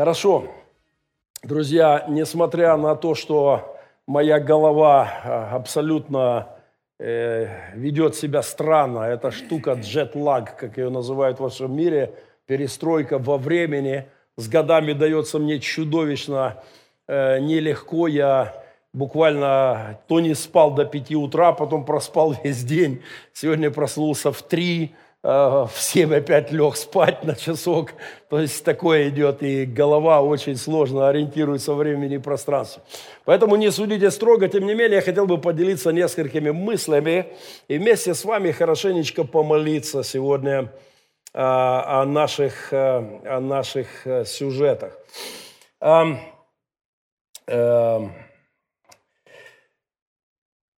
Хорошо. Друзья, несмотря на то, что моя голова а, абсолютно э, ведет себя странно, эта штука джетлаг, как ее называют в вашем мире, перестройка во времени, с годами дается мне чудовищно э, нелегко. Я буквально то не спал до пяти утра, потом проспал весь день. Сегодня проснулся в три, э, в семь опять лег спать на часок. То есть такое идет, и голова очень сложно ориентируется в времени и пространстве. Поэтому не судите строго, тем не менее, я хотел бы поделиться несколькими мыслями и вместе с вами хорошенечко помолиться сегодня э, о наших, э, о наших сюжетах.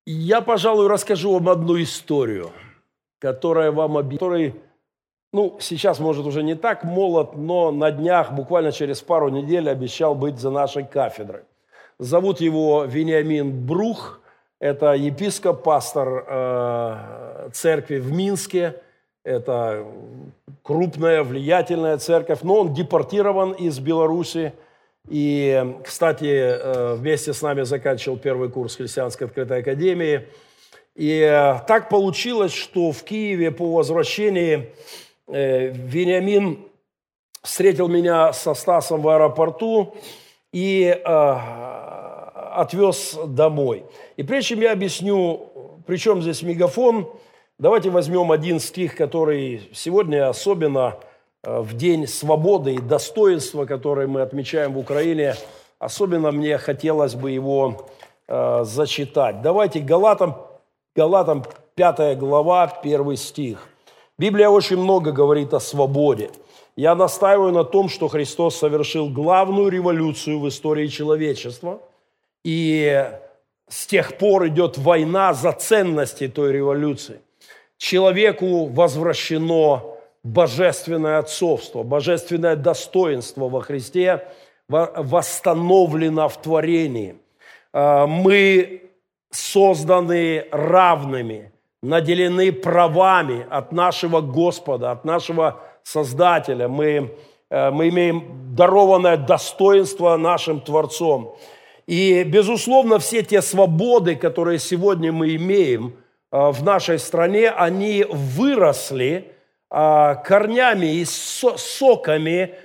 Я, пожалуй, расскажу вам одну историю, которая вам объяснит, ну, сейчас, может, уже не так молод, но на днях, буквально через пару недель, обещал быть за нашей кафедрой. Зовут его Вениамин Брух, это епископ, пастор э, церкви в Минске, это крупная, влиятельная церковь, но он депортирован из Беларуси, и, кстати, э, вместе с нами заканчивал первый курс Христианской открытой академии. И э, так получилось, что в Киеве по возвращении э, Вениамин встретил меня со Стасом в аэропорту и отвез домой. И прежде чем я объясню, при чем здесь мегафон, давайте возьмем один стих, который сегодня особенно Э, в день свободы и достоинства, который мы отмечаем в Украине, особенно мне хотелось бы его э, зачитать. Давайте Галатам, Галатам 5 глава, 1 стих. Библия очень много говорит о свободе. Я настаиваю на том, что Христос совершил главную революцию в истории человечества, и с тех пор идет война за ценности той революции. Человеку возвращено божественное отцовство, божественное достоинство во Христе восстановлено в творении. А, мы созданы равными, наделены правами от нашего Господа, от нашего Создателя. Мы, э, мы имеем дарованное достоинство нашим Творцом. И, безусловно, все те свободы, которые сегодня мы имеем э, в нашей стране, они выросли – а, корнями и соками,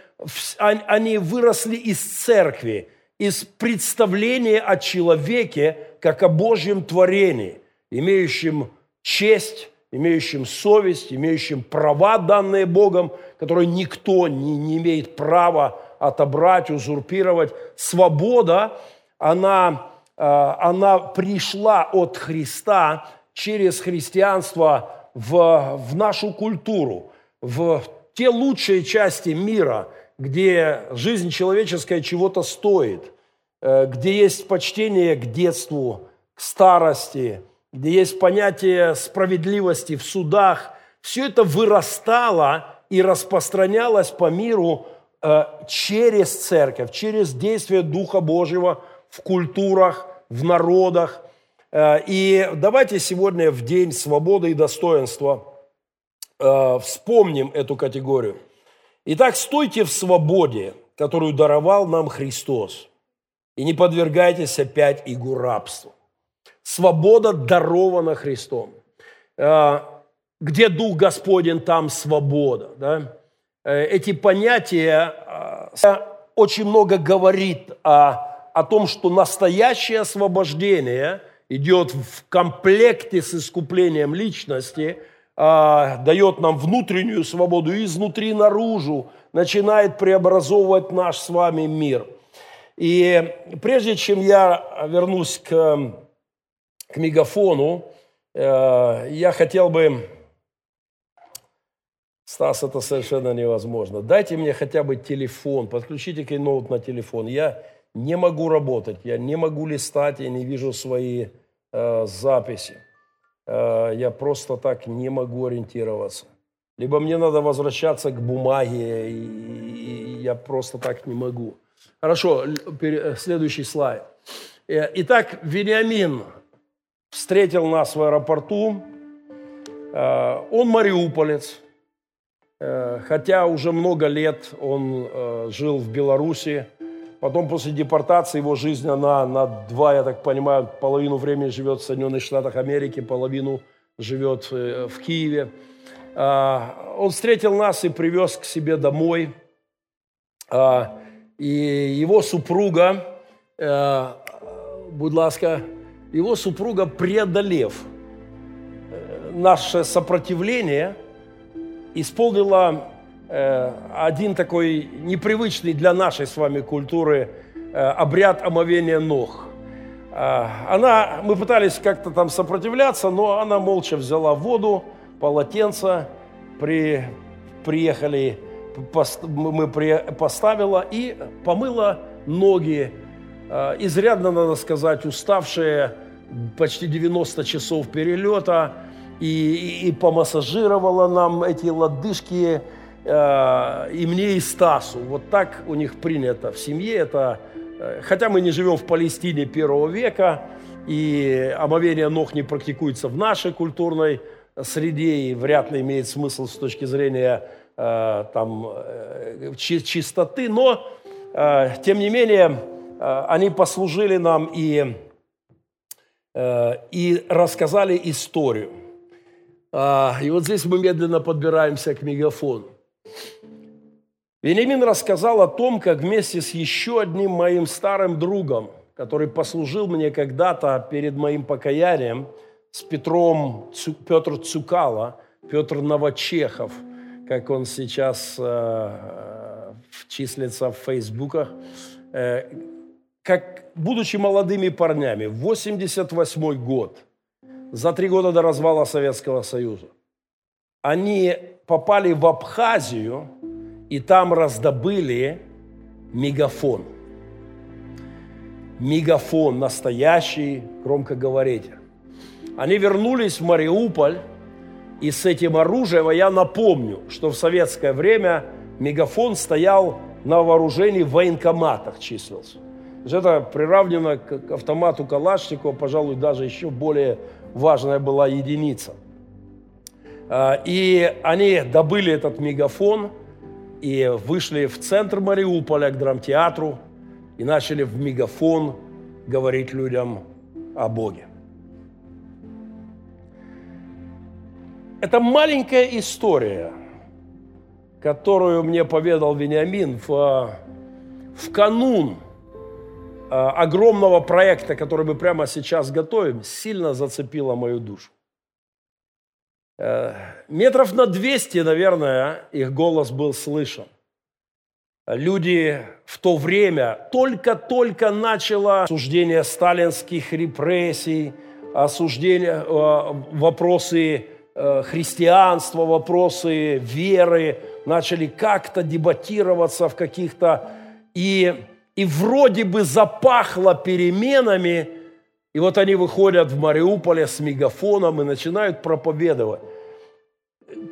они выросли из церкви, из представления о человеке как о Божьем творении, имеющем честь, имеющим совесть, имеющим права, данные Богом, которые никто не, не имеет права отобрать, узурпировать. Свобода, она, а, она пришла от Христа через христианство в, в нашу культуру, в те лучшие части мира, где жизнь человеческая чего-то стоит, где есть почтение к детству, к старости, где есть понятие справедливости в судах, все это вырастало и распространялось по миру э, через церковь, через действие Духа Божьего в культурах, в народах. Э, и давайте сегодня в День свободы и достоинства э, вспомним эту категорию. Итак, стойте в свободе, которую даровал нам Христос, и не подвергайтесь опять игу рабства. Свобода дарована Христом. Э, где Дух Господень, там свобода. Да? Эти понятия очень много говорит о, о том, что настоящее освобождение – идет в комплекте с искуплением личности, дает нам внутреннюю свободу и изнутри наружу начинает преобразовывать наш с вами мир. И прежде чем я вернусь к, к мегафону, э, я хотел бы... Стас, это совершенно невозможно. Дайте мне хотя бы телефон, подключите кейноут на телефон. Я не могу работать, я не могу листать, я не вижу свои э, записи. Э, я просто так не могу ориентироваться. Либо мне надо возвращаться к бумаге, и, и я просто так не могу. Хорошо, следующий слайд. Э, итак, Вениамин встретил нас в аэропорту. Э, он мариуполец. э, хотя уже много лет он э, жил в Беларуси. Потом после депортации его жизнь, она на два, я так понимаю, половину времени живет в Соединенных Штатах Америки, половину живет в Киеве. Он встретил нас и привез к себе домой. И его супруга, будь ласка, его супруга, преодолев э, наше сопротивление, исполнила э, один такой непривычный для нашей с вами культуры э, обряд омовения ног. Она, мы пытались как-то там сопротивляться, но она молча взяла воду, полотенце, при, приехали, мы поставила и помыла ноги Э, изрядно, надо сказать, уставшие, почти 90 часов перелета, и, и, и помассажировала нам эти лодыжки, э, и мне, и Стасу. Вот так у них принято в семье. Это, э, хотя мы не живем в Палестине первого века, и омовение ног не практикуется в нашей культурной среде, и вряд ли имеет смысл с точки зрения там, э, чистоты, но, э, тем не менее, Э, они послужили нам и, э, и рассказали историю. А, и вот здесь мы медленно подбираемся к мегафону. Вениамин рассказал о том, как вместе с еще одним моим старым другом, который послужил мне когда-то перед моим покаянием, с Петром Петр Цукало, Петр Новочехов, как он сейчас э, числится в фейсбуках, э, как, будучи молодыми парнями, в 88 год, за три года до развала Советского Союза, они попали в Абхазию и там раздобыли мегафон. Мегафон настоящий громкоговоритель. Они вернулись в Мариуполь, и с этим оружием, а я напомню, что в советское время мегафон стоял на вооружении в военкоматах числился это приравнено к автомату Калашникова, пожалуй, даже еще более важная была единица. А, и они добыли этот мегафон и вышли в центр Мариуполя к драмтеатру и начали в мегафон говорить людям о Боге. Это маленькая история, которую мне поведал Вениамин в, в канун Э, огромного проекта, который мы прямо сейчас готовим, сильно зацепила мою душу. Э, метров на 200, наверное, их голос был слышен. Люди в то время только-только начало осуждение сталинских репрессий, осуждение, э, вопросы христианства, вопросы веры начали как-то дебатироваться в каких-то... И и вроде бы запахло переменами, и вот они выходят в Мариуполе с мегафоном и начинают проповедовать.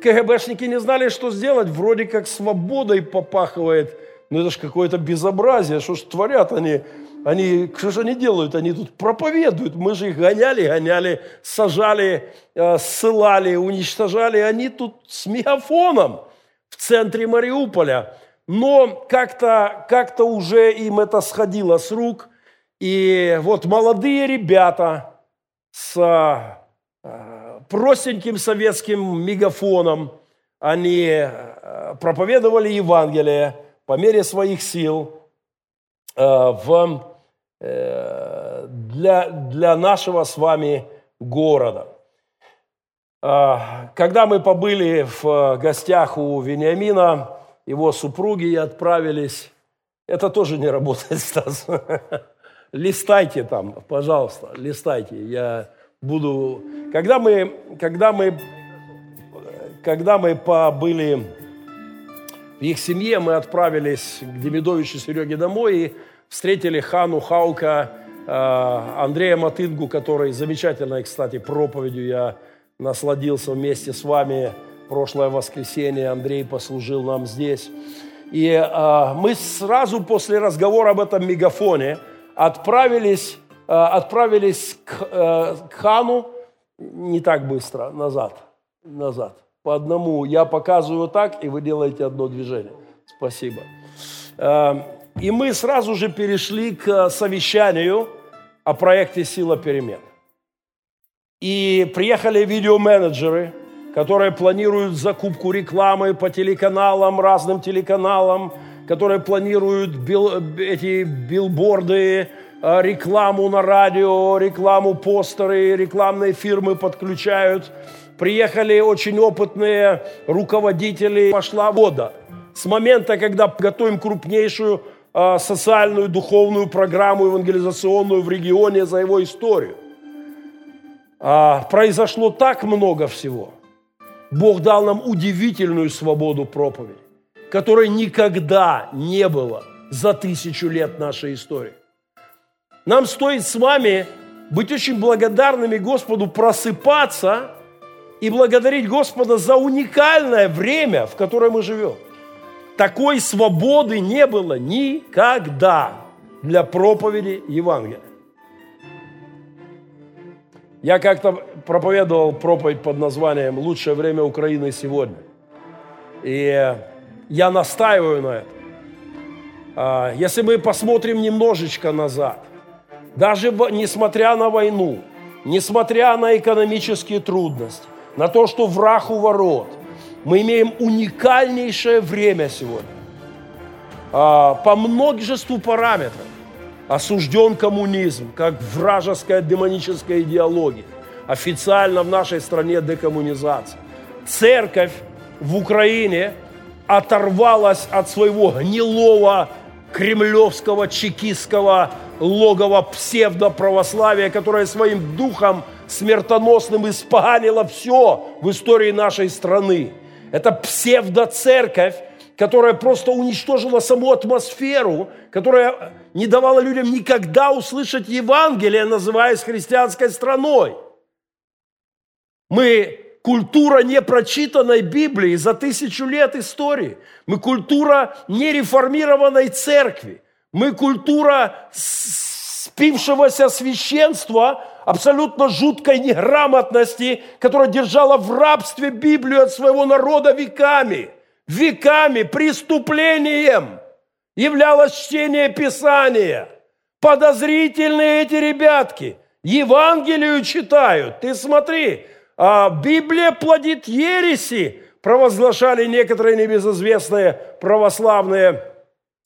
КГБшники не знали, что сделать, вроде как свободой попахивает, ну это же какое-то безобразие, что ж творят они, они, что же они делают? Они тут проповедуют. Мы же их гоняли, гоняли, сажали, э, ссылали, уничтожали. Они тут с мегафоном в центре Мариуполя но как-то как уже им это сходило с рук. И вот молодые ребята с э, простеньким советским мегафоном, они э, проповедовали Евангелие по мере своих сил в, для, для нашего с вами города. Когда мы побыли в гостях у Вениамина, его супруги отправились. Это тоже не работает, Стас. Листайте там, пожалуйста, листайте. Я буду... Когда мы, когда мы, когда мы побыли в их семье, мы отправились к Демидовичу Сереге домой и встретили Хану Хаука, э, Андрея Матынгу, который замечательной, кстати, проповедью я насладился вместе с вами прошлое воскресенье Андрей послужил нам здесь. И э, мы сразу после разговора об этом мегафоне отправились, э, отправились к, к хану не так быстро, назад, назад. по одному. Я показываю так, и вы делаете одно движение. Спасибо. И мы сразу же перешли к совещанию о проекте «Сила перемен». И приехали видеоменеджеры, которые планируют закупку рекламы по телеканалам, разным телеканалам, которые планируют бил, эти билборды, э, рекламу на радио, рекламу постеры, рекламные фирмы подключают. Приехали очень опытные руководители, пошла вода. С момента, когда готовим крупнейшую э, социальную, духовную программу евангелизационную в регионе за его историю. А, произошло так много всего. Бог дал нам удивительную свободу проповеди, которой никогда не было за тысячу лет нашей истории. Нам стоит с вами быть очень благодарными Господу, просыпаться и благодарить Господа за уникальное время, в которое мы живем. Такой свободы не было никогда для проповеди Евангелия. Я как-то проповедовал проповедь под названием «Лучшее время Украины сегодня». И я настаиваю на этом. А, если мы посмотрим немножечко назад, даже несмотря на войну, несмотря на экономические трудности, на то, что враг у ворот, мы имеем уникальнейшее время сегодня. А, по множеству параметров осужден коммунизм как вражеская демоническая идеология. Официально в нашей стране декоммунизация. Церковь в Украине оторвалась от своего гнилого кремлевского, чекистского логова псевдоправославия, которое своим духом смертоносным испоганило все в истории нашей страны. Это псевдоцерковь, которая просто уничтожила саму атмосферу, которая не давала людям никогда услышать Евангелие, называясь христианской страной. Мы культура непрочитанной Библии за тысячу лет истории. Мы культура нереформированной церкви. Мы культура спившегося священства, абсолютно жуткой неграмотности, которая держала в рабстве Библию от своего народа веками – веками преступлением являлось чтение Писания. Подозрительные эти ребятки. Евангелию читают. Ты смотри, а Библия плодит ереси, провозглашали некоторые небезызвестные православные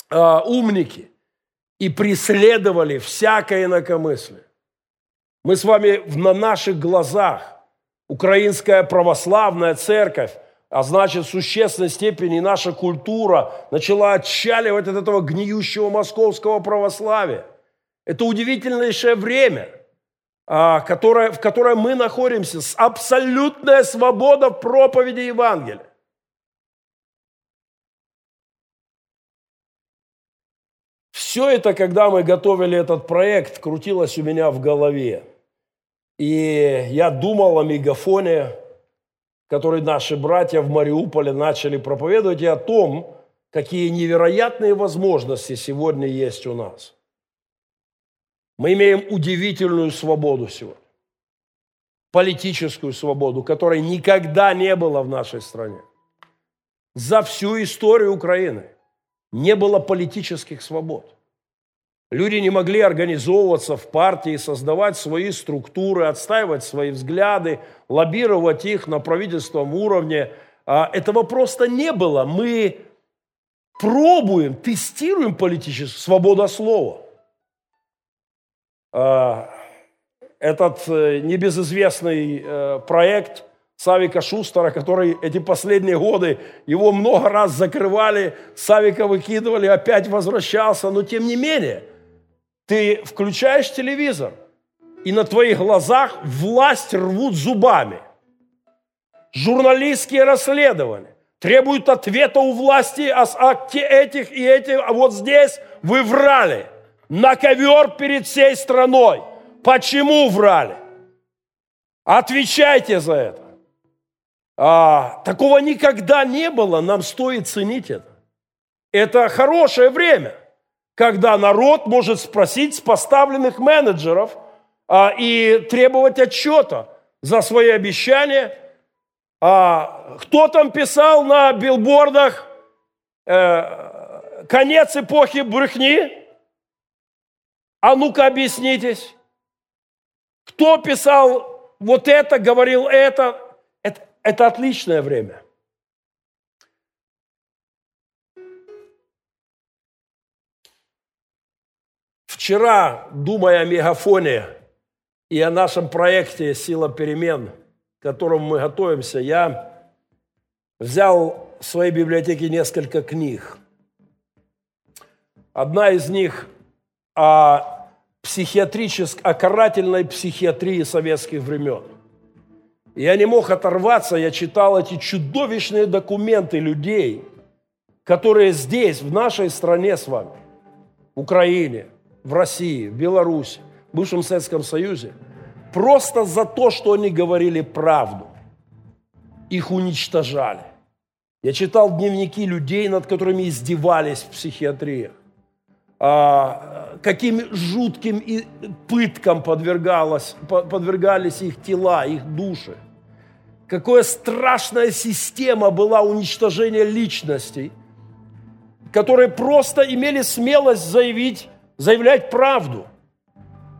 а, умники и преследовали всякое инакомыслие. Мы с вами на наших глазах, Украинская православная церковь, а значит, в существенной степени наша культура начала отчаливать от этого гниющего московского православия. Это удивительнейшее время, а, которое, в которое мы находимся, абсолютная свобода проповеди Евангелия. Все это, когда мы готовили этот проект, крутилось у меня в голове. И я думал о мегафоне, который наши братья в Мариуполе начали проповедовать, и о том, какие невероятные возможности сегодня есть у нас. Мы имеем удивительную свободу сегодня. Политическую свободу, которой никогда не было в нашей стране. За всю историю Украины не было политических свобод. Люди не могли организовываться в партии, создавать свои структуры, отстаивать свои взгляды, лоббировать их на правительственном уровне. А, этого просто не было. Мы пробуем, тестируем политическую свободу слова. А, этот э, небезызвестный э, проект Савика Шустера, который эти последние годы, его много раз закрывали, Савика выкидывали, опять возвращался, но тем не менее – ты включаешь телевизор, и на твоих глазах власть рвут зубами. Журналистские расследования требуют ответа у власти о акте этих и этих, а вот здесь вы врали. На ковер перед всей страной. Почему врали? Отвечайте за это. А, такого никогда не было, нам стоит ценить это. Это хорошее время – когда народ может спросить с поставленных менеджеров а, и требовать отчета за свои обещания. А кто там писал на билбордах э, конец эпохи брехни? А ну-ка объяснитесь. Кто писал вот это, говорил это? Это, это отличное время. Вчера, думая о мегафоне и о нашем проекте «Сила перемен», к которому мы готовимся, я взял в своей библиотеке несколько книг. Одна из них о психиатрической, о карательной психиатрии советских времен. Я не мог оторваться, я читал эти чудовищные документы людей, которые здесь, в нашей стране с вами, в Украине, в России, в Беларуси, в бывшем Советском Союзе, просто за то, что они говорили правду. Их уничтожали. Я читал дневники людей, над которыми издевались в психиатрии. А, каким жутким пыткам подвергалось, подвергались их тела, их души. Какая страшная система была уничтожения личностей, которые просто имели смелость заявить, заявлять правду.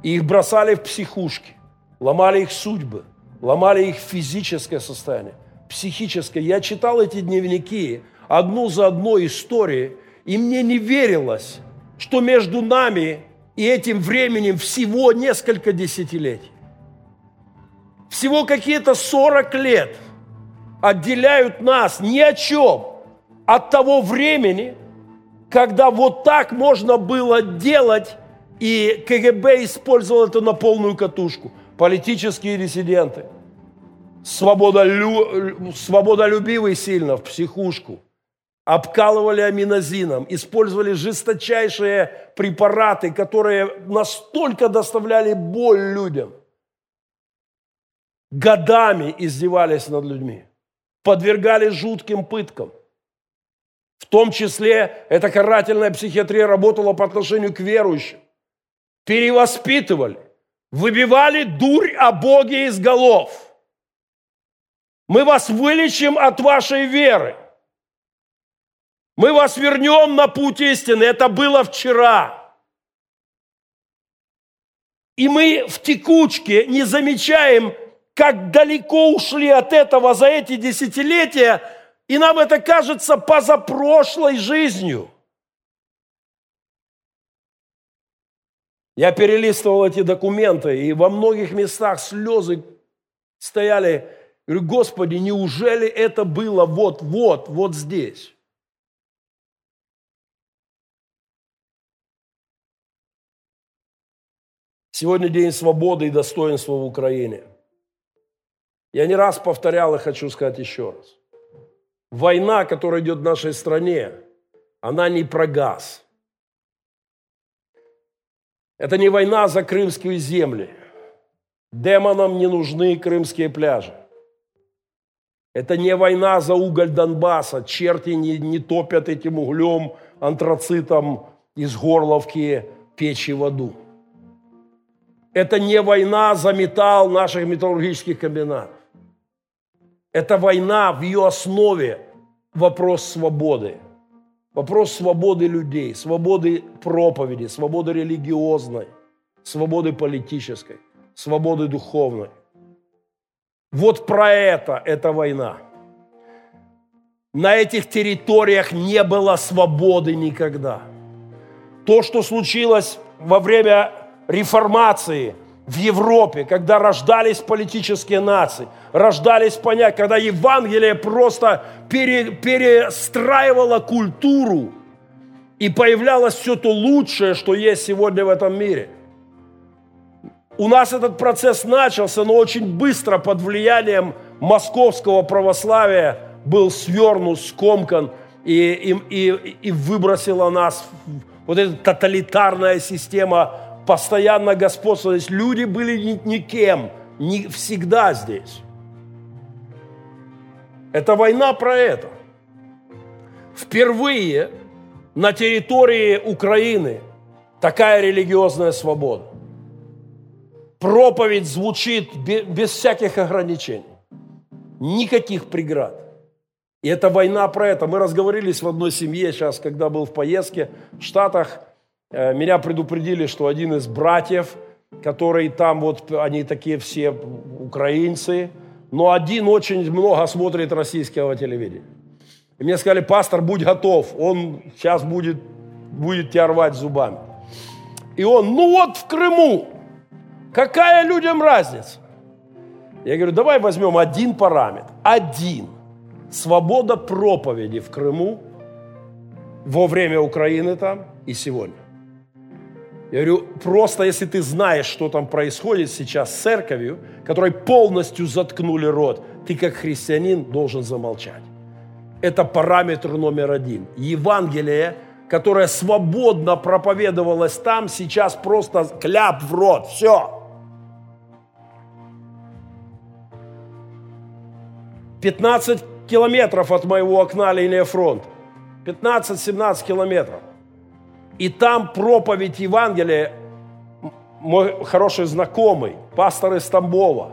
И их бросали в психушки, ломали их судьбы, ломали их физическое состояние – психической. Я читал эти дневники, одну за одной истории, и мне не верилось, что между нами и этим временем всего несколько десятилетий. Всего какие-то 40 лет отделяют нас ни о чем от того времени, когда вот так можно было делать, и КГБ использовал это на полную катушку. Политические диссиденты – свободолю... свободолюбивый сильно в психушку, обкалывали аминозином, использовали жесточайшие препараты, которые настолько доставляли боль людям. Годами издевались над людьми, подвергали жутким пыткам. В том числе эта карательная психиатрия работала по отношению к верующим. Перевоспитывали, выбивали дурь о Боге из голов – мы вас вылечим от вашей веры. Мы вас вернем на путь истины. Это было вчера. И мы в текучке не замечаем, как далеко ушли от этого за эти десятилетия, и нам это кажется позапрошлой жизнью. Я перелистывал эти документы, и во многих местах слезы стояли говорю, Господи, неужели это было вот-вот, вот здесь? Сегодня день свободы и достоинства в Украине. Я не раз повторял и хочу сказать еще раз. Война, которая идет в нашей стране, она не про газ. Это не война за крымские земли. Демонам не нужны крымские пляжи. Это не война за уголь Донбасса. Черти не, не топят этим углем, антрацитом из горловки печи в аду. Это не война за металл наших металлургических комбинатов. Это война в ее основе вопрос свободы. Вопрос свободы людей, свободы проповеди, свободы религиозной, свободы политической, свободы духовной. Вот про это эта война. На этих территориях не было свободы никогда. То, что случилось во время реформации в Европе, когда рождались политические нации, рождались понятия, когда Евангелие просто пере, перестраивало культуру, и появлялось все то лучшее, что есть сегодня в этом мире – у нас этот процесс начался, но очень быстро под влиянием московского православия был свернут, скомкан и, и, и, и выбросила нас. Вот эта тоталитарная система постоянно господствовала. Люди были ни, никем, не всегда здесь. Это война про это. Впервые на территории Украины такая религиозная свобода проповедь звучит без всяких ограничений. Никаких преград. И это война про это. Мы разговорились в одной семье сейчас, когда был в поездке в Штатах. Э, меня предупредили, что один из братьев, который там вот, они такие все украинцы, но один очень много смотрит российского телевидения. И мне сказали, пастор, будь готов, он сейчас будет, будет тебя рвать зубами. И он, ну вот в Крыму, какая людям разница? Я говорю, давай возьмем один параметр, один. Свобода проповеди в Крыму во время Украины там и сегодня. Я говорю, просто если ты знаешь, что там происходит сейчас с церковью, которой полностью заткнули рот, ты как христианин должен замолчать. Это параметр номер один. Евангелие, которое свободно проповедовалось там, сейчас просто кляп в рот. Все. 15 километров от моего окна линия фронта. 15-17 километров. И там проповедь Евангелия, мой хороший знакомый, пастор из Тамбова,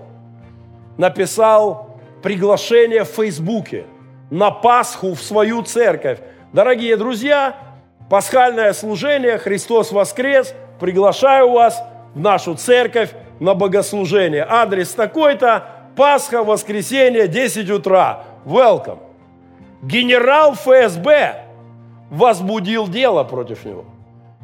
написал приглашение в Фейсбуке на Пасху в свою церковь. Дорогие друзья, пасхальное служение, Христос воскрес, приглашаю вас в нашу церковь на богослужение. Адрес такой-то, Пасха, воскресенье, 10 утра. Welcome. Генерал ФСБ возбудил дело против него.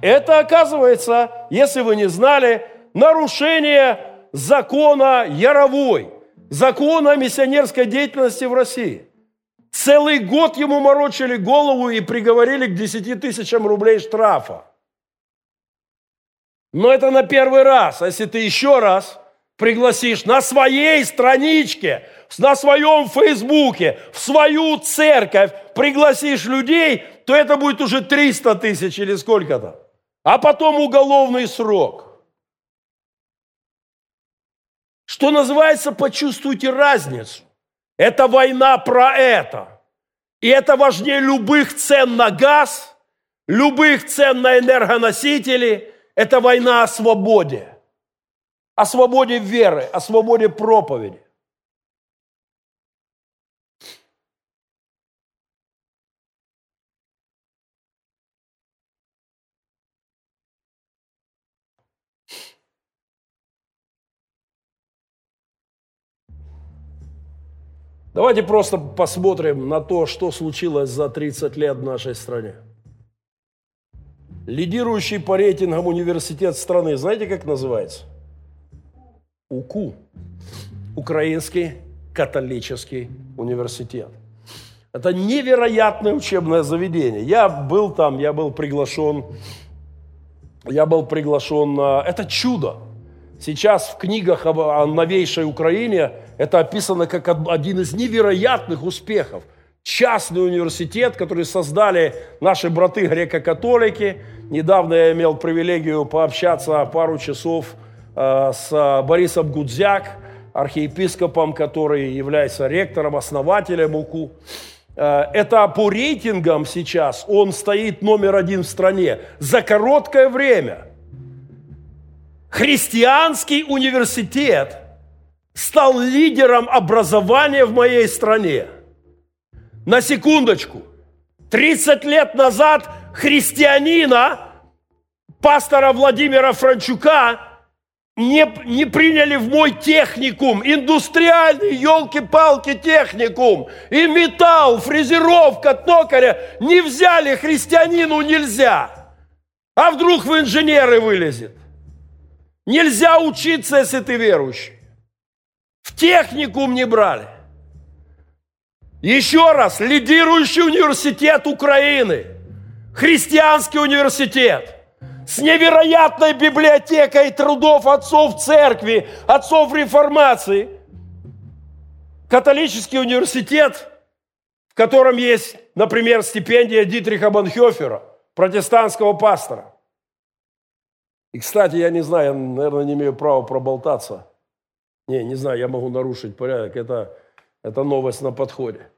Это, оказывается, если вы не знали, нарушение закона Яровой, закона миссионерской деятельности в России. Целый год ему морочили голову и приговорили к 10 тысячам рублей штрафа. Но это на первый раз. А если ты еще раз пригласишь на своей страничке, на своем фейсбуке, в свою церковь, пригласишь людей, то это будет уже 300 тысяч или сколько-то а потом уголовный срок. Что называется, почувствуйте разницу. Это война про это. И это важнее любых цен на газ, любых цен на энергоносители. Это война о свободе. О свободе веры, о свободе проповеди. Давайте просто посмотрим на то, что случилось за 30 лет в нашей стране. Лидирующий по рейтингам университет страны, знаете, как называется? УКУ. Украинский католический университет. Это невероятное учебное заведение. Я был там, я был приглашен, я был приглашен на... Это чудо. Сейчас в книгах о новейшей Украине это описано как один из невероятных успехов. Частный университет, который создали наши браты греко-католики. Недавно я имел привилегию пообщаться пару часов э, с Борисом Гудзяк, архиепископом, который является ректором, основателем УКУ. Э, это по рейтингам сейчас он стоит номер один в стране за короткое время. Христианский университет – стал лидером образования в моей стране. На секундочку. 30 лет назад христианина, пастора Владимира Франчука, не, не приняли в мой техникум, индустриальный, елки-палки техникум, и металл, фрезеровка, токаря, не взяли, христианину нельзя. А вдруг в инженеры вылезет? Нельзя учиться, если ты верующий. В техникум не брали. Еще раз, лидирующий университет Украины, христианский университет, с невероятной библиотекой трудов отцов церкви, отцов реформации, католический университет, в котором есть, например, стипендия Дитриха Банхёфера, протестантского пастора. И, кстати, я не знаю, я, наверное, не имею права проболтаться – не, не знаю, я могу нарушить порядок. Это, это новость на подходе.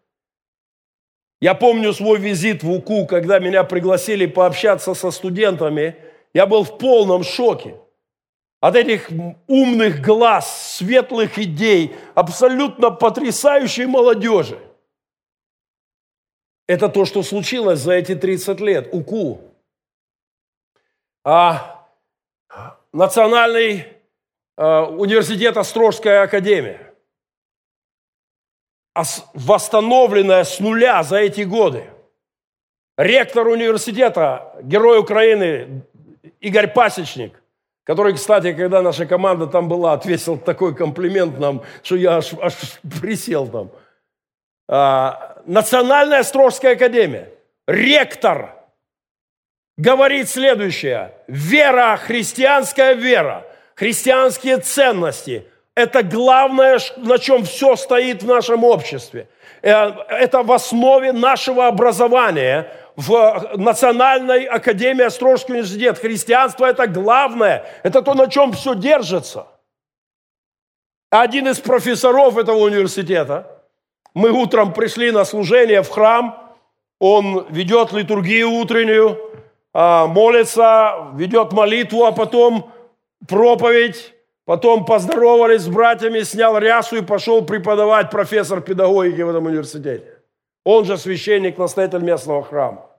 Я помню свой визит в УКУ, когда меня пригласили пообщаться со студентами. Я был в полном шоке. от этих умных глаз, светлых идей, абсолютно потрясающей молодежи. Это то, что случилось за эти 30 лет. УКУ. А Национальный а, университет Острожская академия. Восстановленная с нуля за эти годы. Ректор университета, герой Украины Игорь Пасечник, который, кстати, когда наша команда там была, ответил такой комплимент нам, что я аж, аж присел там. А, Национальная Острожская академия, ректор говорит следующее. Вера, христианская вера, христианские ценности – это главное, на чем все стоит в нашем обществе. Э, это в основе нашего образования – в Национальной академии Острожский университет. Христианство – это главное, это то, на чем все держится. Один из профессоров этого университета, мы утром пришли на служение в храм, он ведет литургию утреннюю, молится, ведет молитву, а потом проповедь, потом поздоровались с братьями, снял рясу и пошел преподавать профессор педагогики в этом университете. Он же священник, настоятель местного храма.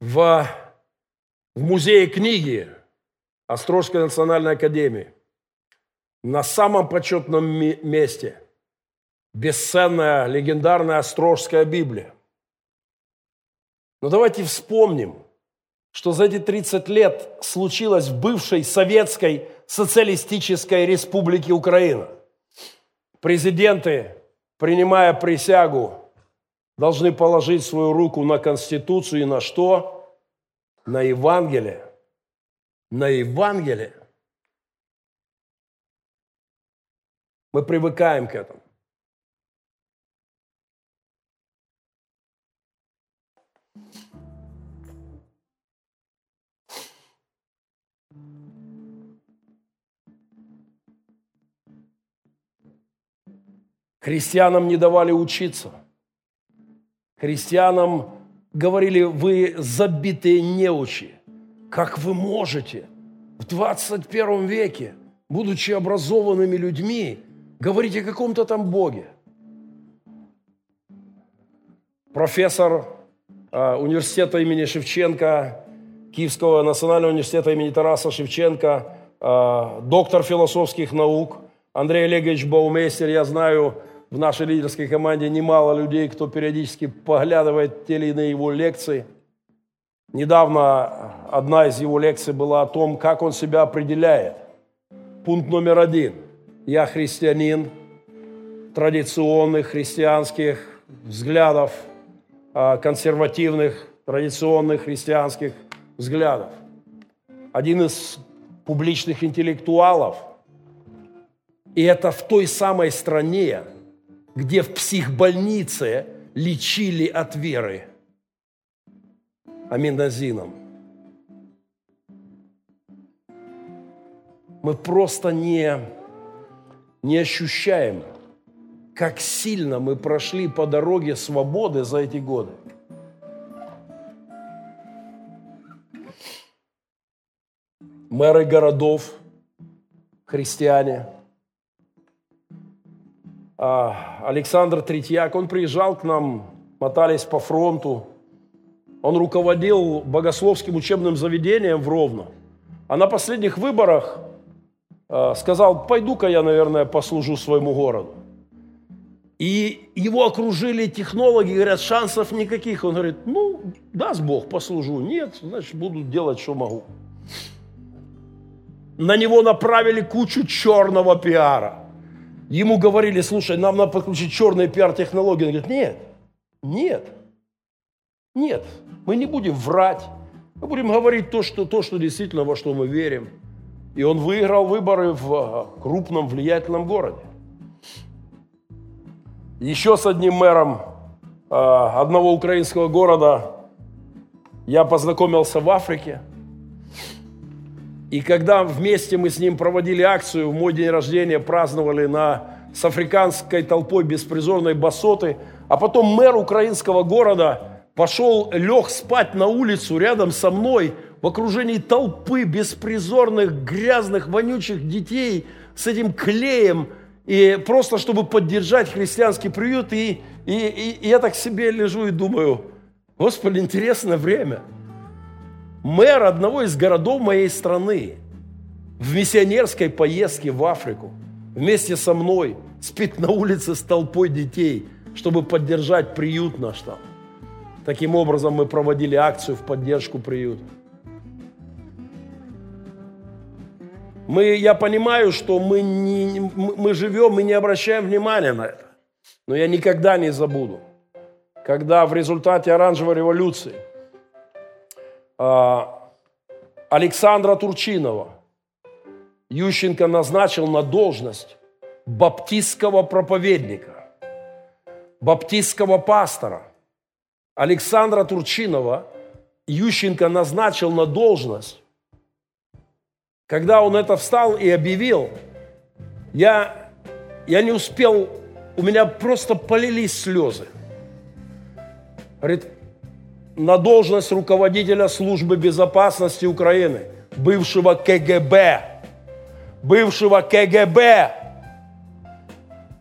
В, в музее книги Острожской национальной академии на самом почетном месте бесценная легендарная Острожская Библия. Но давайте вспомним, что за эти 30 лет случилось в бывшей советской социалистической республике Украина. Президенты, принимая присягу, должны положить свою руку на Конституцию и на что? На Евангелие. На Евангелие. Мы привыкаем к этому. Христианам не давали учиться. Христианам говорили, вы забитые неучи. Как вы можете в 21 веке, будучи образованными людьми, говорить о каком-то там Боге? Профессор а, университета имени Шевченко, Киевского национального университета имени Тараса Шевченко, а, доктор философских наук Андрей Олегович Баумейстер, я знаю, в нашей лидерской команде немало людей, кто периодически поглядывает те или иные его лекции. Недавно одна из его лекций была о том, как он себя определяет. Пункт номер один. Я христианин, традиционных христианских взглядов, а, консервативных, традиционных христианских взглядов. Один из публичных интеллектуалов. И это в той самой стране, где в психбольнице лечили от веры аминозином. Мы просто не, не ощущаем, как сильно мы прошли по дороге свободы за эти годы. Мэры городов, христиане – а, Александр Третьяк, он приезжал к нам, мотались по фронту. Он руководил богословским учебным заведением в Ровно. А на последних выборах сказал, пойду-ка я, наверное, послужу своему городу. И его окружили технологи, говорят, шансов никаких. Он говорит, ну, даст Бог, послужу. Нет, значит, буду делать, что могу. На него направили кучу черного пиара – Ему говорили, слушай, нам надо подключить черные пиар-технологии. Он говорит, нет, нет, нет, мы не будем врать. Мы будем говорить то, что, то, что действительно во что мы верим. И он выиграл выборы в а, крупном влиятельном городе. Еще с одним мэром а, одного украинского города я познакомился в Африке. И когда вместе мы с ним проводили акцию, в мой день рождения праздновали на, с африканской толпой беспризорной басоты, А потом мэр украинского города пошел, лег спать на улицу рядом со мной в окружении толпы беспризорных, грязных, вонючих детей с этим клеем, и просто чтобы поддержать христианский приют. И, и, и, и я так себе лежу и думаю, Господи, интересное время. Мэр одного из городов моей страны в миссионерской поездке в Африку вместе со мной спит на улице с толпой детей, чтобы поддержать приют наш там. Таким образом мы проводили акцию в поддержку приюта. Мы, я понимаю, что мы, не, мы живем и не обращаем внимания на это. Но я никогда не забуду, когда в результате оранжевой революции а, Александра Турчинова Ющенко назначил на должность баптистского проповедника, баптистского пастора. Александра Турчинова Ющенко назначил на должность когда он это встал и объявил, я, я не успел, у меня просто полились слезы. Говорит, на должность руководителя службы безопасности Украины, бывшего КГБ, бывшего КГБ,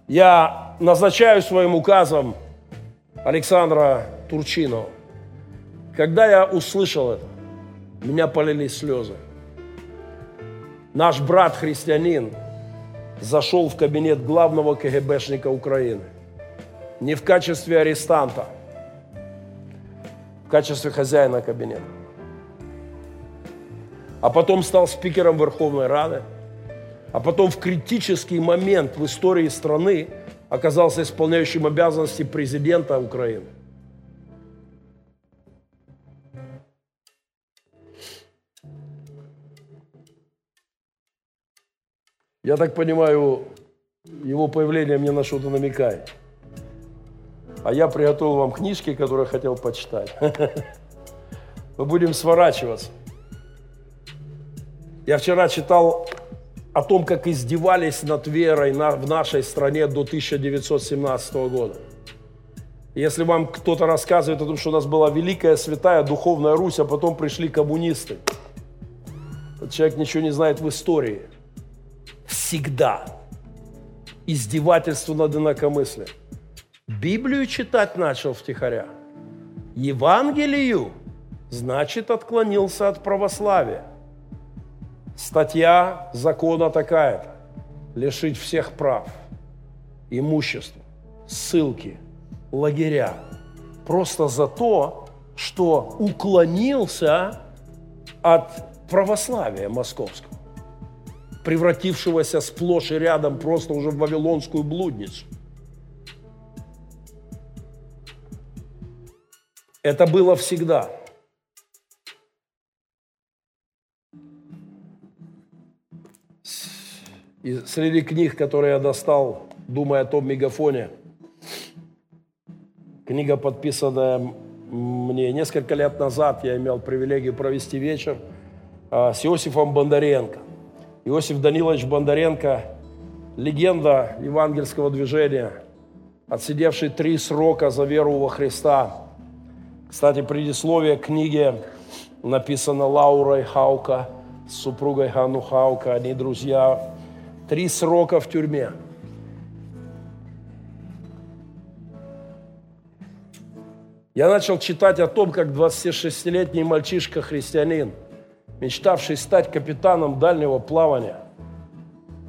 я назначаю своим указом Александра Турчинова. Когда я услышал это, меня полились слезы. Наш брат-христианин зашел в кабинет главного КГБшника Украины. Не в качестве арестанта, в качестве хозяина кабинета. А потом стал спикером Верховной Рады. А потом в критический момент в истории страны оказался исполняющим обязанности президента Украины. Я так понимаю, его появление мне на что-то намекает. А я приготовил вам книжки, которые хотел почитать. Мы будем сворачиваться. Я вчера читал о том, как издевались над верой в нашей стране до 1917 года. Если вам кто-то рассказывает о том, что у нас была великая святая духовная Русь, а потом пришли коммунисты, этот человек ничего не знает в истории – всегда издевательство над инакомыслием. Библию читать начал втихаря. Евангелию, значит, отклонился от православия. Статья закона такая-то. Лишить всех прав, имущества, ссылки, лагеря. Просто за то, что уклонился от православия московского превратившегося сплошь и рядом просто уже в вавилонскую блудницу. Это было всегда. И среди книг, которые я достал, думая о том мегафоне, книга, подписанная мне несколько лет назад, я имел привилегию провести вечер а, с Иосифом Бондаренко – Иосиф Данилович Бондаренко, легенда евангельского движения, отсидевший три срока за веру во Христа. Кстати, предисловие книги написано Лаурой Хаука с супругой Ганну Хаука. Они друзья. Три срока в тюрьме. Я начал читать о том, как 26-летний мальчишка-христианин – мечтавший стать капитаном дальнего плавания,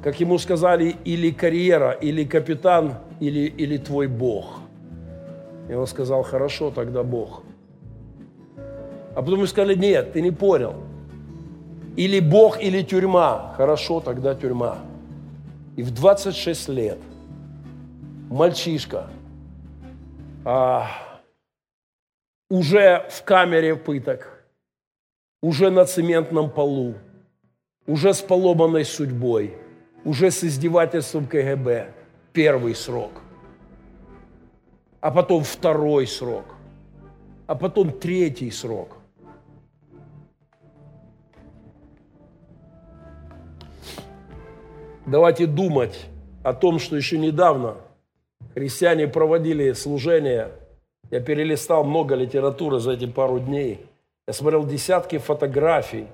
как ему сказали, или карьера, или капитан, или, или твой Бог. И он сказал, хорошо, тогда Бог. А потом ему сказали, нет, ты не понял. Или Бог, или тюрьма. Хорошо, тогда тюрьма. И в 26 лет мальчишка а, уже в камере пыток, уже на цементном полу, уже с поломанной судьбой, уже с издевательством КГБ. Первый срок. А потом второй срок. А потом третий срок. Давайте думать о том, что еще недавно христиане проводили служение. Я перелистал много литературы за эти пару дней. Я смотрел десятки фотографий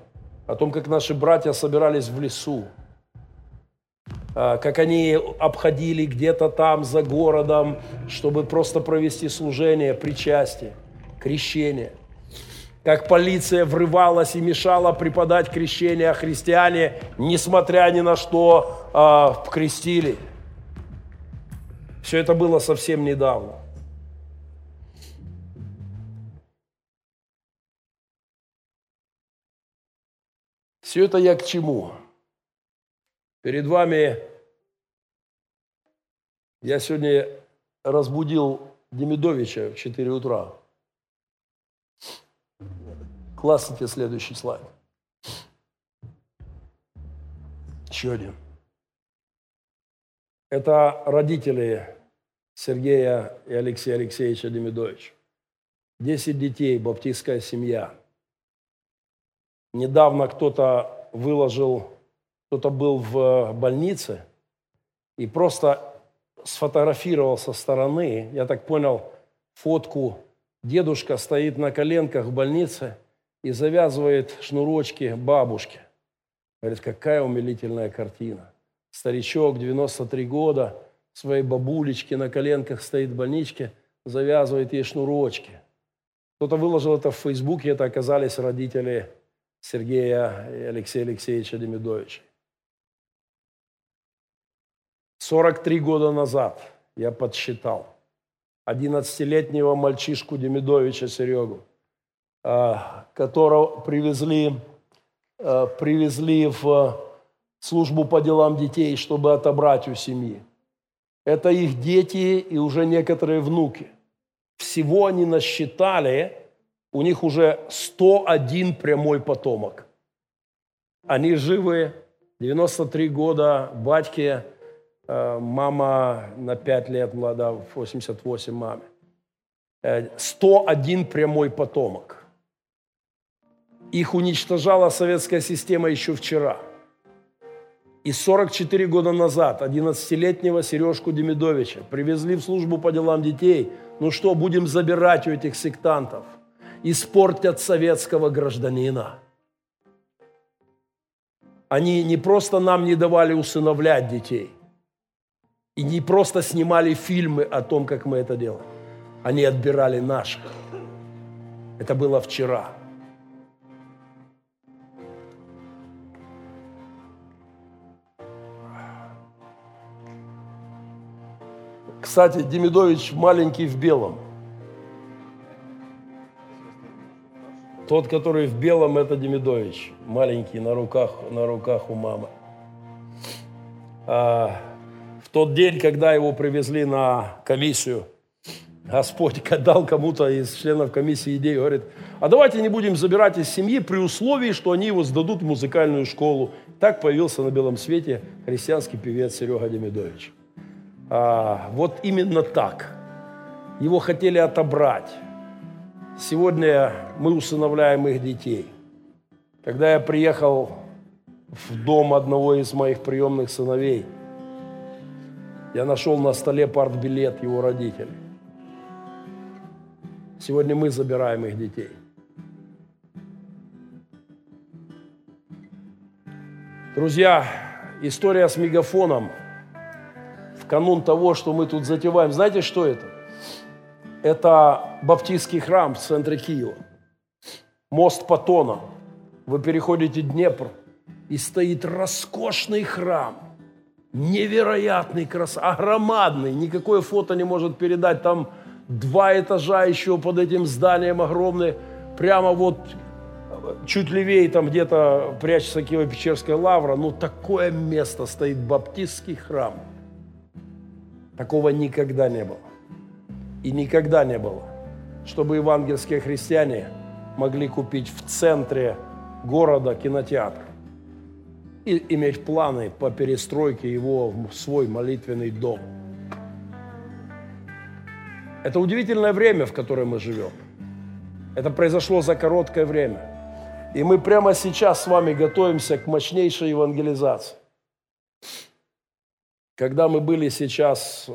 о том, как наши братья собирались в лесу, а, как они обходили где-то там за городом, чтобы просто провести служение, причастие, крещение. Как полиция врывалась и мешала преподать крещение, а христиане, несмотря ни на что, а, крестили. Все это было совсем недавно. Все это я к чему? Перед вами я сегодня разбудил Демидовича в 4 утра. Классните следующий слайд. Еще один. Это родители Сергея и Алексея Алексеевича Демидовича. Десять детей, баптистская семья. Недавно кто-то выложил, кто-то был в больнице и просто сфотографировал со стороны, я так понял, фотку. Дедушка стоит на коленках в больнице и завязывает шнурочки бабушке. Говорит, какая умилительная картина. Старичок, 93 года, своей бабулечке на коленках стоит в больничке, завязывает ей шнурочки. Кто-то выложил это в Фейсбуке, это оказались родители Сергея и Алексея Алексеевича Демидовича. 43 года назад я подсчитал 11-летнего мальчишку Демидовича Серегу, а, которого привезли, а, привезли в службу по делам детей, чтобы отобрать у семьи. Это их дети и уже некоторые внуки. Всего они насчитали у них уже 101 прямой потомок. Они живы, 93 года, батьки, э, мама на 5 лет млада, 88 маме. 101 прямой потомок. Их уничтожала советская система еще вчера. И 44 года назад 11-летнего Сережку Демидовича привезли в службу по делам детей. Ну что, будем забирать у этих сектантов – испортят советского гражданина. Они не просто нам не давали усыновлять детей, и не просто снимали фильмы о том, как мы это делаем. Они отбирали наших. Это было вчера. Кстати, Демидович маленький в белом – Тот, который в белом, это Демидович, маленький, на руках, на руках у мамы. А, в тот день, когда его привезли на комиссию, Господь дал кому-то из членов комиссии идею, говорит, а давайте не будем забирать из семьи при условии, что они его сдадут в музыкальную школу. Так появился на белом свете христианский певец Серега Демидович. А, вот именно так. Его хотели отобрать. Сегодня мы усыновляем их детей. Когда я приехал в дом одного из моих приемных сыновей, я нашел на столе партбилет его родителей. Сегодня мы забираем их детей. Друзья, история с мегафоном в канун того, что мы тут затеваем. Знаете, что это? Это баптистский храм в центре Киева. Мост Патона. Вы переходите Днепр, и стоит роскошный храм. Невероятный крас, огромадный. Никакое фото не может передать. Там два этажа еще под этим зданием огромные. Прямо вот чуть левее там где-то прячется Киево-Печерская лавра. Ну, такое место стоит баптистский храм. Такого никогда не было и никогда не было, чтобы евангельские христиане могли купить в центре города кинотеатр и иметь планы по перестройке его в свой молитвенный дом. Это удивительное время, в котором мы живем. Это произошло за короткое время. И мы прямо сейчас с вами готовимся к мощнейшей евангелизации. Когда мы были сейчас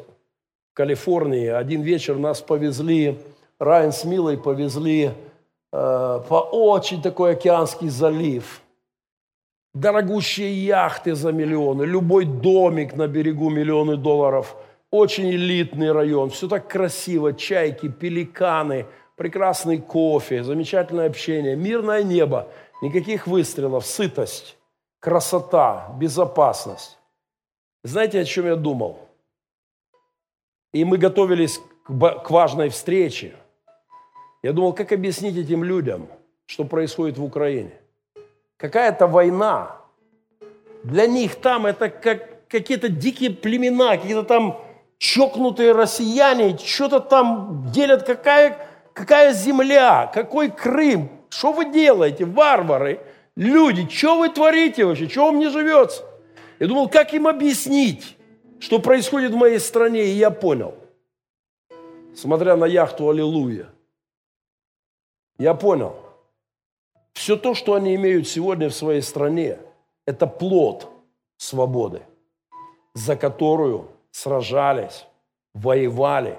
Калифорнии. Один вечер нас повезли, Райан с Милой повезли э, по очень такой океанский залив. Дорогущие яхты за миллионы, любой домик на берегу миллионы долларов. Очень элитный район, все так красиво, чайки, пеликаны, прекрасный кофе, замечательное общение, мирное небо, никаких выстрелов, сытость, красота, безопасность. Знаете, о чем я думал? И мы готовились к важной встрече. Я думал, как объяснить этим людям, что происходит в Украине? Какая-то война. Для них там это как какие-то дикие племена, какие-то там чокнутые россияне, что-то там делят, какая, какая земля, какой Крым, что вы делаете, варвары, люди, что вы творите вообще, что вам не живется? Я думал, как им объяснить, что происходит в моей стране, и я понял. Смотря на яхту «Аллилуйя», я понял, все то, что они имеют сегодня в своей стране, это плод свободы, за которую сражались, воевали,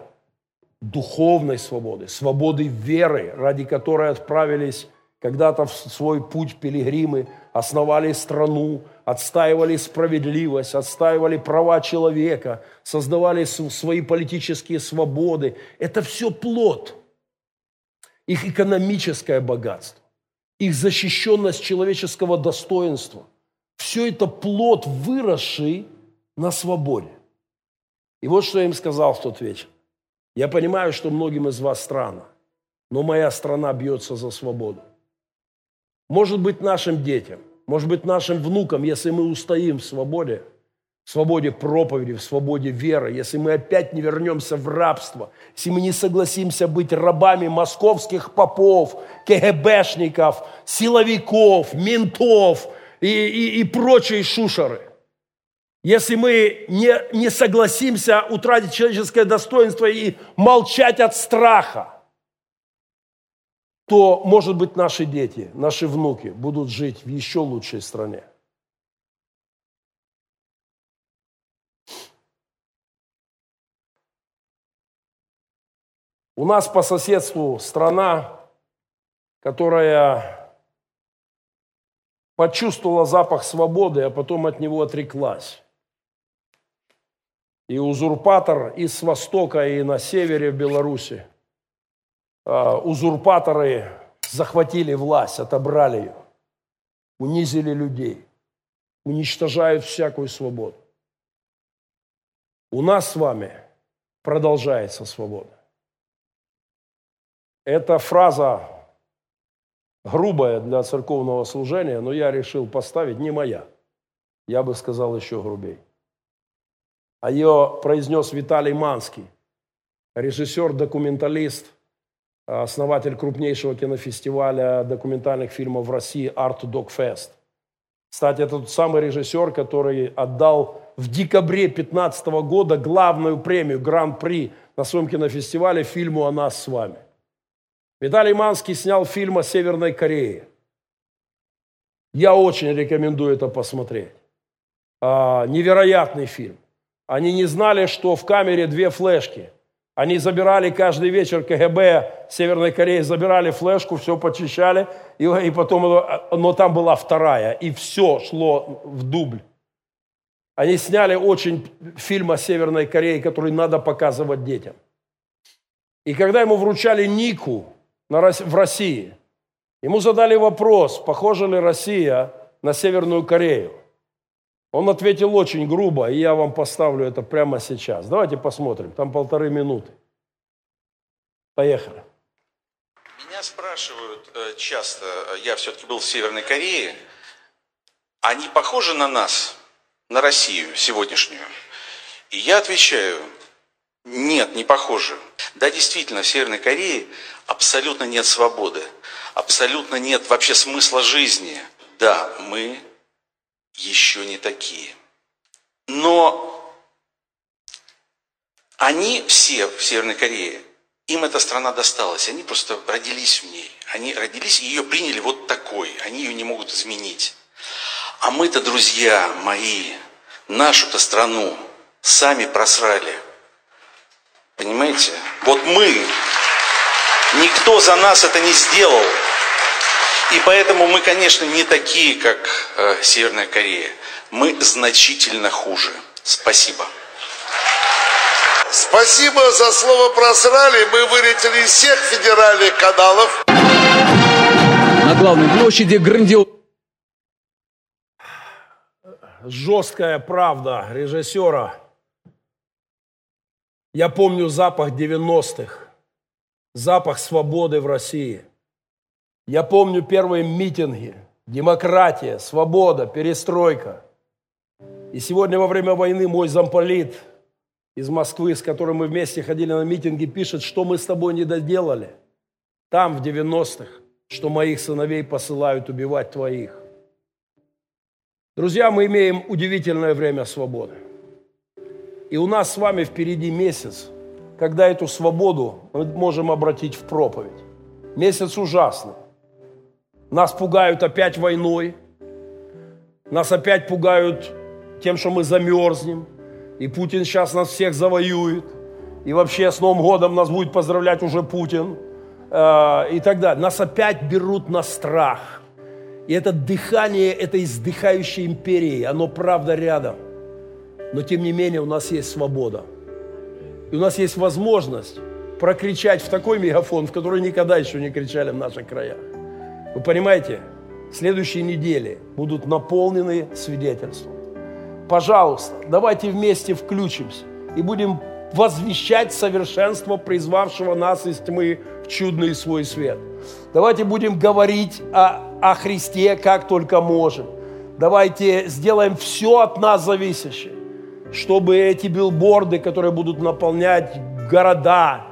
духовной свободы, свободы веры, ради которой отправились когда-то в свой путь пилигримы, основали страну, отстаивали справедливость, отстаивали права человека, создавали свои политические свободы. Это все плод. Их экономическое богатство, их защищенность человеческого достоинства. Все это плод, выросший на свободе. И вот что я им сказал в тот вечер. Я понимаю, что многим из вас странно, но моя страна бьется за свободу. Может быть, нашим детям, может быть, нашим внукам, если мы устоим в свободе, в свободе проповеди, в свободе веры, если мы опять не вернемся в рабство, если мы не согласимся быть рабами московских попов, КГБшников, силовиков, ментов и, и, и прочей шушеры. Если мы не, не согласимся утратить человеческое достоинство и молчать от страха – то, может быть, наши дети, наши внуки будут жить в еще лучшей стране. У нас по соседству страна, которая почувствовала запах свободы, а потом от него отреклась. И узурпатор и с востока, и на севере в Беларуси – а, узурпаторы захватили власть, отобрали ее, унизили людей, уничтожают всякую свободу. У нас с вами продолжается свобода. Эта фраза грубая для церковного служения, но я решил поставить не моя. Я бы сказал еще грубей. А ее произнес Виталий Манский, режиссер-документалист – основатель крупнейшего кинофестиваля документальных фильмов в России Art Dog Fest. Кстати, это тот самый режиссер, который отдал в декабре 2015 года главную премию Гран-при на своем кинофестивале фильму «О нас с вами». Виталий Манский снял фильм о Северной Корее. Я очень рекомендую это посмотреть. А, невероятный фильм. Они не знали, что в камере две флешки – они забирали каждый вечер КГБ Северной Кореи, забирали флешку, все почищали, и, и потом, но там была вторая, и все шло в дубль. Они сняли очень фильм о Северной Корее, который надо показывать детям. И когда ему вручали Нику в России, ему задали вопрос, похожа ли Россия на Северную Корею. Он ответил очень грубо, и я вам поставлю это прямо сейчас. Давайте посмотрим, там полторы минуты. Поехали. Меня спрашивают э, часто, я все-таки был в Северной Корее, они похожи на нас, на Россию сегодняшнюю? И я отвечаю, нет, не похожи. Да, действительно, в Северной Корее абсолютно нет свободы, абсолютно нет вообще смысла жизни. Да, мы еще не такие. Но они все в Северной Корее, им эта страна досталась, они просто родились в ней. Они родились и ее приняли вот такой, они ее не могут изменить. А мы-то, друзья мои, нашу-то страну сами просрали. Понимаете? Вот мы, никто за нас это не сделал. И поэтому мы, конечно, не такие, как э, Северная Корея. Мы значительно хуже. Спасибо. Спасибо за слово просрали. Мы вылетели из всех федеральных каналов. На главной площади грандиоз... Жесткая правда режиссера. Я помню запах 90-х. Запах свободы в России. Я помню первые митинги. Демократия, свобода, перестройка. И сегодня во время войны мой замполит – из Москвы, с которым мы вместе ходили на митинги, пишет, что мы с тобой не доделали. Там, в 90-х, что моих сыновей посылают убивать твоих. Друзья, мы имеем удивительное время свободы. И у нас с вами впереди месяц, когда эту свободу мы можем обратить в проповедь. Месяц ужасный. Нас пугают опять войной. Нас опять пугают тем, что мы замерзнем – и Путин сейчас нас всех завоюет. И вообще с Новым годом нас будет поздравлять уже Путин. Э, и так далее. Нас опять берут на страх. И это дыхание этой издыхающей империи, оно правда рядом. Но тем не менее у нас есть свобода. И у нас есть возможность прокричать в такой мегафон, в который никогда еще не кричали в наших краях. Вы понимаете, следующие недели будут наполнены свидетельством пожалуйста, давайте вместе включимся и будем возвещать совершенство, призвавшего нас из тьмы в чудный свой свет. Давайте будем говорить о, о Христе как только можем. Давайте сделаем все от нас зависящее, чтобы эти билборды, которые будут наполнять города,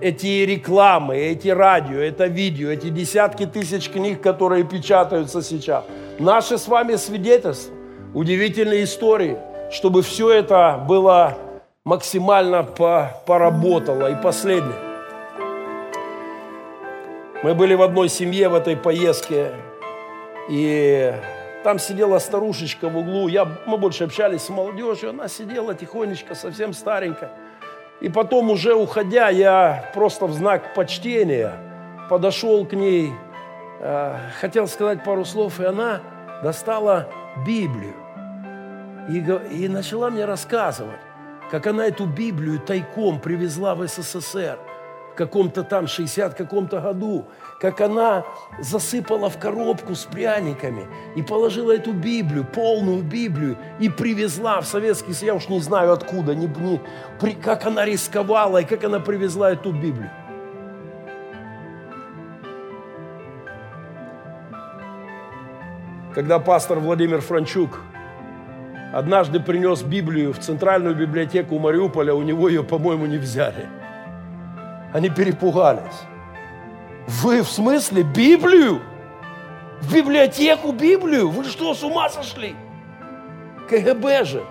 эти рекламы, эти радио, это видео, эти десятки тысяч книг, которые печатаются сейчас, наши с вами свидетельства, удивительные истории, чтобы все это было максимально по, поработало. И последнее. Мы были в одной семье в этой поездке, и там сидела старушечка в углу. Я, мы больше общались с молодежью, она сидела тихонечко, совсем старенькая. И потом, уже уходя, я просто в знак почтения подошел к ней, э, хотел сказать пару слов, и она достала Библию и, и начала мне рассказывать, как она эту Библию тайком привезла в СССР каком-то там 60 каком-то году, как она засыпала в коробку с пряниками и положила эту Библию, полную Библию, и привезла в Советский Союз, я уж не знаю откуда, не, не, при, как она рисковала и как она привезла эту Библию. Когда пастор Владимир Франчук однажды принес Библию в центральную библиотеку Мариуполя, у него ее, по-моему, не взяли. Они перепугались. Вы в смысле Библию? В библиотеку Библию? Вы что, с ума сошли? КГБ же.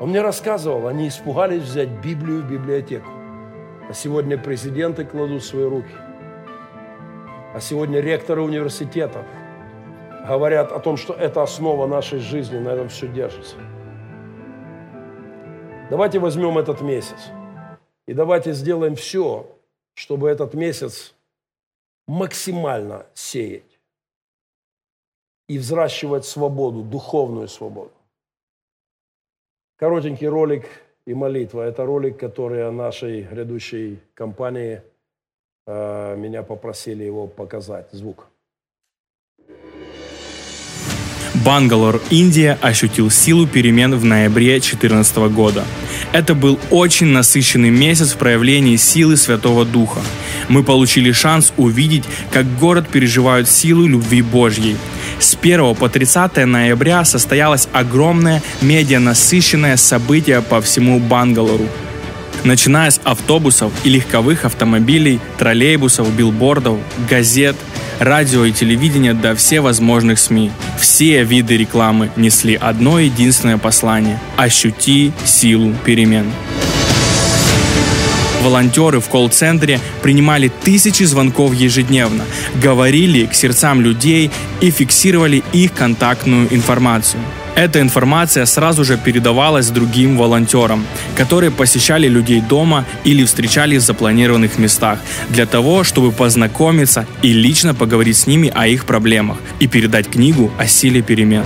Он мне рассказывал, они испугались взять Библию в библиотеку. А сегодня президенты кладут свои руки. А сегодня ректоры университетов – говорят о том, что это основа нашей жизни, на этом все держится. Давайте возьмем этот месяц и давайте сделаем все, чтобы этот месяц максимально сеять и взращивать свободу, духовную свободу. Коротенький ролик и молитва. Это ролик, который о нашей грядущей компании э, меня попросили его показать. Звук. Бангалор, Индия ощутил силу перемен в ноябре 2014 года. Это был очень насыщенный месяц в проявлении силы Святого Духа. Мы получили шанс увидеть, как город переживает силу любви Божьей. С 1 по 30 ноября состоялось огромное медианасыщенное событие по всему Бангалору начиная с автобусов и легковых автомобилей, троллейбусов, билбордов, газет, радио и телевидения до всевозможных СМИ. Все виды рекламы несли одно единственное послание – ощути силу перемен. Волонтеры в колл-центре принимали тысячи звонков ежедневно, говорили к сердцам людей и фиксировали их контактную информацию – Эта информация сразу же передавалась другим волонтерам, которые посещали людей дома или встречались в запланированных местах для того, чтобы познакомиться и лично поговорить с ними о их проблемах и передать книгу о силе перемен.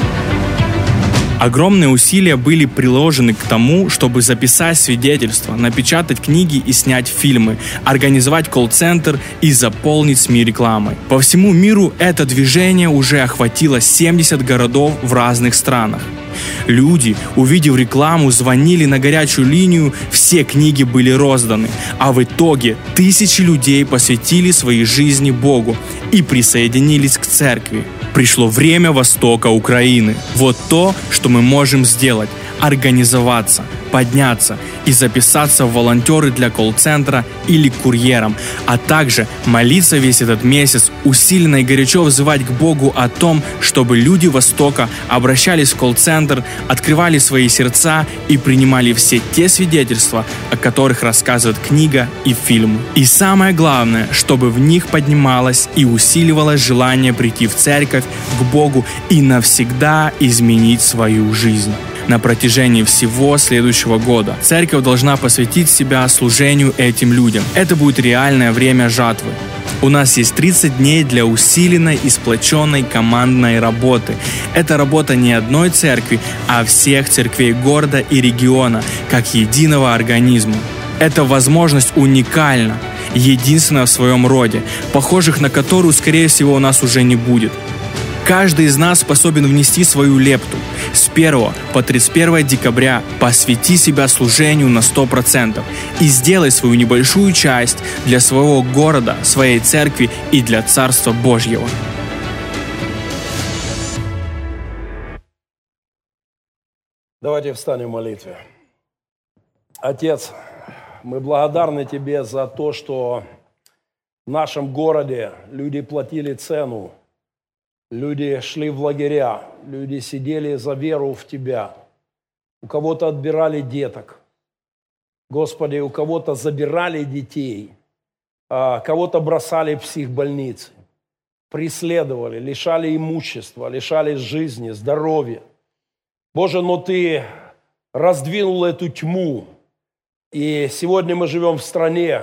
Огромные усилия были приложены к тому, чтобы записать свидетельства, напечатать книги и снять фильмы, организовать колл-центр и заполнить СМИ рекламой. По всему миру это движение уже охватило 70 городов в разных странах. Люди, увидев рекламу, звонили на горячую линию, все книги были розданы, а в итоге тысячи людей посвятили своей жизни Богу и присоединились к церкви. Пришло время Востока Украины. Вот то, что мы можем сделать организоваться, подняться и записаться в волонтеры для колл-центра или курьером, а также молиться весь этот месяц, усиленно и горячо взывать к Богу о том, чтобы люди Востока обращались в колл-центр, открывали свои сердца и принимали все те свидетельства, о которых рассказывает книга и фильм. И самое главное, чтобы в них поднималось и усиливалось желание прийти в церковь, к Богу и навсегда изменить свою жизнь на протяжении всего следующего года. Церковь должна посвятить себя служению этим людям. Это будет реальное время жатвы. У нас есть 30 дней для усиленной и сплоченной командной работы. Это работа не одной церкви, а всех церквей города и региона, как единого организма. Эта возможность уникальна, единственная в своем роде, похожих на которую, скорее всего, у нас уже не будет – Каждый из нас способен внести свою лепту. С 1 по 31 декабря посвяти себя служению на 100% и сделай свою небольшую часть для своего города, своей церкви и для Царства Божьего. Давайте встанем в молитве. Отец, мы благодарны Тебе за то, что в нашем городе люди платили цену Люди шли в лагеря, люди сидели за веру в Тебя. У кого-то отбирали деток. Господи, у кого-то забирали детей, а кого-то бросали в психбольницы, преследовали, лишали имущества, лишали жизни, здоровья. Боже, но Ты раздвинул эту тьму. И сегодня мы живем в стране,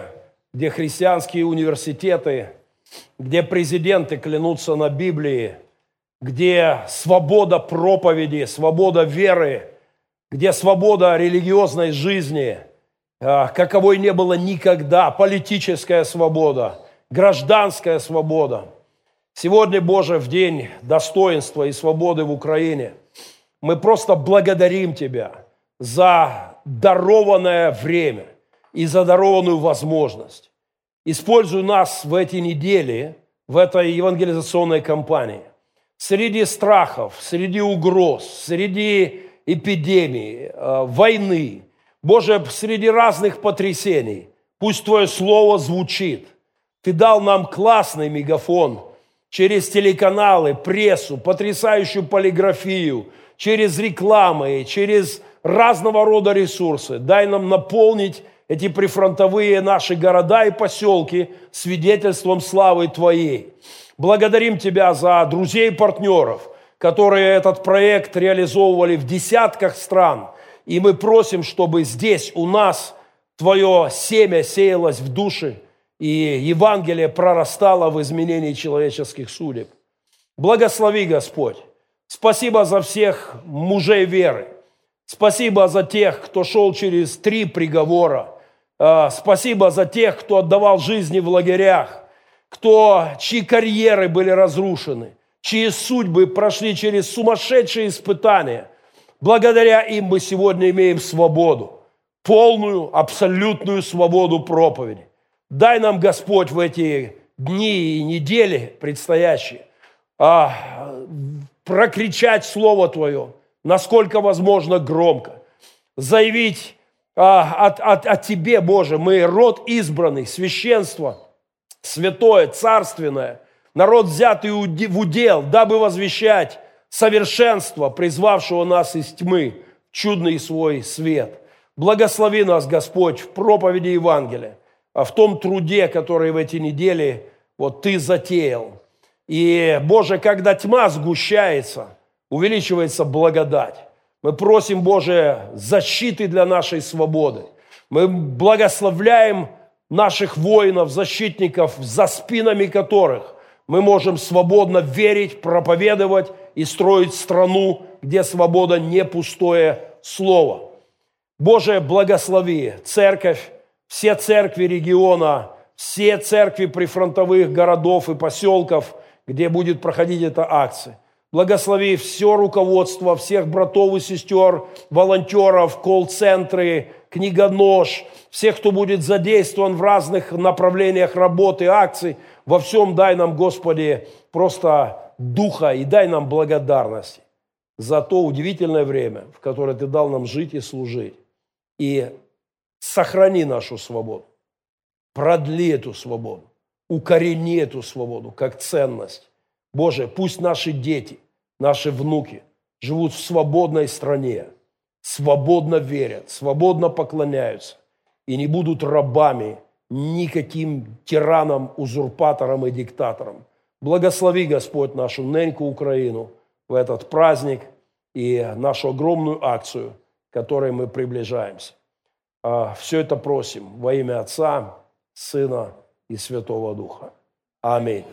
где христианские университеты – где президенты клянутся на Библии, где свобода проповеди, свобода веры, где свобода религиозной жизни, а, каковой не было никогда, политическая свобода, гражданская свобода. Сегодня, Боже, в день достоинства и свободы в Украине, мы просто благодарим Тебя за дарованное время и за дарованную возможность. Используй нас в эти недели, в этой евангелизационной кампании. Среди страхов, среди угроз, среди эпидемии, э, войны, Боже, среди разных потрясений, пусть Твое Слово звучит. Ты дал нам классный мегафон через телеканалы, прессу, потрясающую полиграфию, через рекламы, через разного рода ресурсы. Дай нам наполнить эти прифронтовые наши города и поселки свидетельством славы Твоей. Благодарим Тебя за друзей и партнеров, которые этот проект реализовывали в десятках стран. И мы просим, чтобы здесь у нас Твое семя сеялось в души, и Евангелие прорастало в изменении человеческих судеб. Благослови, Господь. Спасибо за всех мужей веры. Спасибо за тех, кто шел через три приговора. А, спасибо за тех, кто отдавал жизни в лагерях, кто, чьи карьеры были разрушены, чьи судьбы прошли через сумасшедшие испытания. Благодаря им мы сегодня имеем свободу, полную, абсолютную свободу проповеди. Дай нам, Господь, в эти дни и недели предстоящие а, прокричать Слово Твое, насколько возможно громко, заявить а, от, от, от Тебе, Боже, мы род избранный, священство, святое, царственное, народ взятый в удел, дабы возвещать совершенство, призвавшего нас из тьмы, чудный свой свет. Благослови нас, Господь, в проповеди Евангелия, а в том труде, который в эти недели вот Ты затеял. И, Боже, когда тьма сгущается – увеличивается благодать. Мы просим, Боже, защиты для нашей свободы. Мы благословляем наших воинов, защитников, за спинами которых мы можем свободно верить, проповедовать и строить страну, где свобода не пустое слово. Боже, благослови церковь, все церкви региона, все церкви прифронтовых городов и поселков, где будет проходить эта акция. Благослови все руководство, всех братов и сестер, волонтеров, колл-центры, книгонож, всех, кто будет задействован в разных направлениях работы, акций. Во всем дай нам, Господи, просто духа и дай нам благодарности за то удивительное время, в которое Ты дал нам жить и служить. И сохрани нашу свободу, продли эту свободу, укорени эту свободу как ценность. Боже, пусть наши дети, наши внуки живут в свободной стране, свободно верят, свободно поклоняются и не будут рабами никаким тиранам, узурпаторам и диктаторам. Благослови, Господь, нашу неньку Украину в этот праздник и нашу огромную акцию, к которой мы приближаемся. А, Все это просим во имя Отца, Сына и Святого Духа. Аминь.